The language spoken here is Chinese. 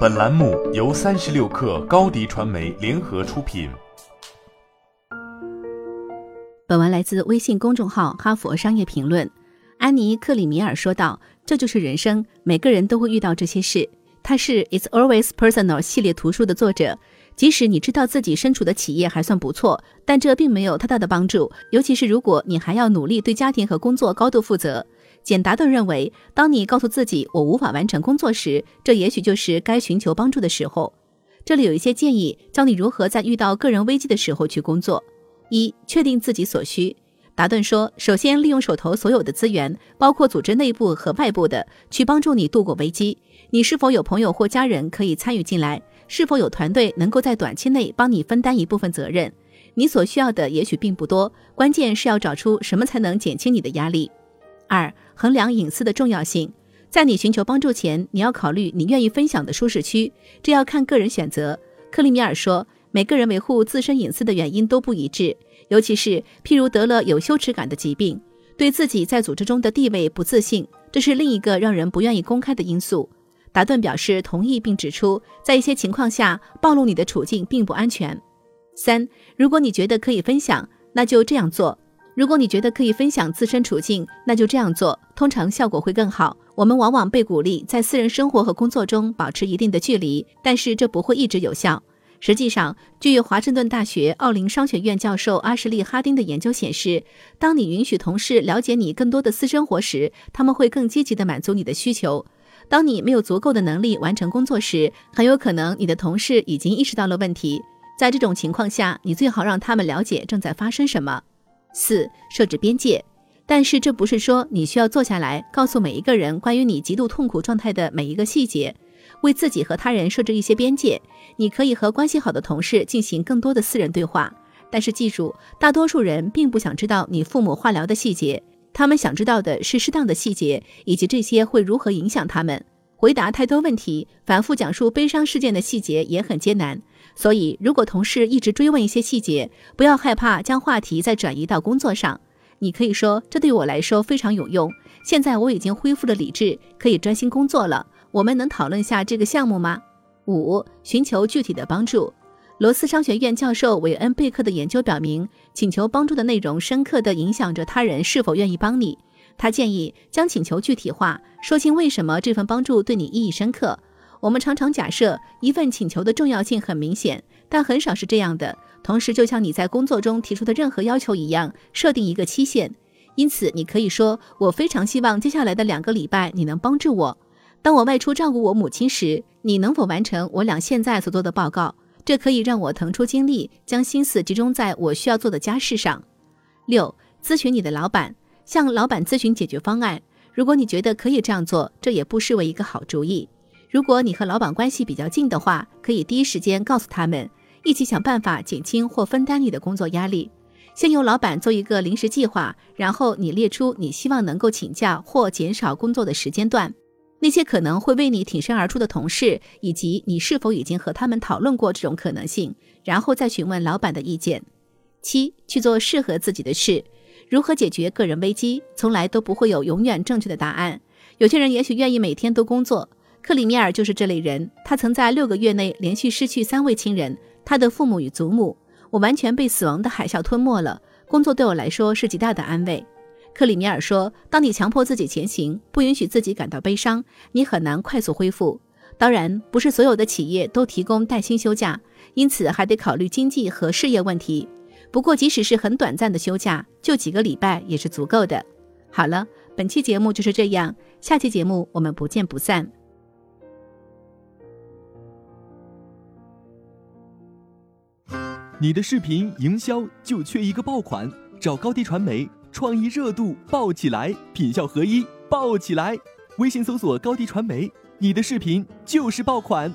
本栏目由三十六氪高低传媒联合出品。本文来自微信公众号《哈佛商业评论》。安妮·克里米尔说道：“这就是人生，每个人都会遇到这些事。”他是《It's Always Personal》系列图书的作者。即使你知道自己身处的企业还算不错，但这并没有太大的帮助，尤其是如果你还要努力对家庭和工作高度负责。简达顿认为，当你告诉自己我无法完成工作时，这也许就是该寻求帮助的时候。这里有一些建议，教你如何在遇到个人危机的时候去工作。一、确定自己所需。达顿说，首先利用手头所有的资源，包括组织内部和外部的，去帮助你度过危机。你是否有朋友或家人可以参与进来？是否有团队能够在短期内帮你分担一部分责任？你所需要的也许并不多，关键是要找出什么才能减轻你的压力。二、衡量隐私的重要性。在你寻求帮助前，你要考虑你愿意分享的舒适区，这要看个人选择。克里米尔说，每个人维护自身隐私的原因都不一致，尤其是譬如得了有羞耻感的疾病，对自己在组织中的地位不自信，这是另一个让人不愿意公开的因素。达顿表示同意，并指出，在一些情况下，暴露你的处境并不安全。三，如果你觉得可以分享，那就这样做。如果你觉得可以分享自身处境，那就这样做，通常效果会更好。我们往往被鼓励在私人生活和工作中保持一定的距离，但是这不会一直有效。实际上，据华盛顿大学奥林商学院教授阿什利·哈丁的研究显示，当你允许同事了解你更多的私生活时，他们会更积极地满足你的需求。当你没有足够的能力完成工作时，很有可能你的同事已经意识到了问题。在这种情况下，你最好让他们了解正在发生什么。四、设置边界，但是这不是说你需要坐下来告诉每一个人关于你极度痛苦状态的每一个细节。为自己和他人设置一些边界，你可以和关系好的同事进行更多的私人对话。但是记住，大多数人并不想知道你父母化疗的细节，他们想知道的是适当的细节以及这些会如何影响他们。回答太多问题，反复讲述悲伤事件的细节也很艰难。所以，如果同事一直追问一些细节，不要害怕将话题再转移到工作上。你可以说：“这对我来说非常有用。现在我已经恢复了理智，可以专心工作了。我们能讨论下这个项目吗？”五、寻求具体的帮助。罗斯商学院教授韦恩·贝克的研究表明，请求帮助的内容深刻地影响着他人是否愿意帮你。他建议将请求具体化，说清为什么这份帮助对你意义深刻。我们常常假设一份请求的重要性很明显，但很少是这样的。同时，就像你在工作中提出的任何要求一样，设定一个期限。因此，你可以说：“我非常希望接下来的两个礼拜你能帮助我。当我外出照顾我母亲时，你能否完成我俩现在所做的报告？这可以让我腾出精力，将心思集中在我需要做的家事上。”六、咨询你的老板，向老板咨询解决方案。如果你觉得可以这样做，这也不失为一个好主意。如果你和老板关系比较近的话，可以第一时间告诉他们，一起想办法减轻或分担你的工作压力。先由老板做一个临时计划，然后你列出你希望能够请假或减少工作的时间段，那些可能会为你挺身而出的同事，以及你是否已经和他们讨论过这种可能性，然后再询问老板的意见。七，去做适合自己的事。如何解决个人危机，从来都不会有永远正确的答案。有些人也许愿意每天都工作。克里米尔就是这类人，他曾在六个月内连续失去三位亲人，他的父母与祖母。我完全被死亡的海啸吞没了。工作对我来说是极大的安慰。克里米尔说：“当你强迫自己前行，不允许自己感到悲伤，你很难快速恢复。当然，不是所有的企业都提供带薪休假，因此还得考虑经济和事业问题。不过，即使是很短暂的休假，就几个礼拜也是足够的。”好了，本期节目就是这样，下期节目我们不见不散。你的视频营销就缺一个爆款，找高低传媒，创意热度爆起来，品效合一爆起来。微信搜索高低传媒，你的视频就是爆款。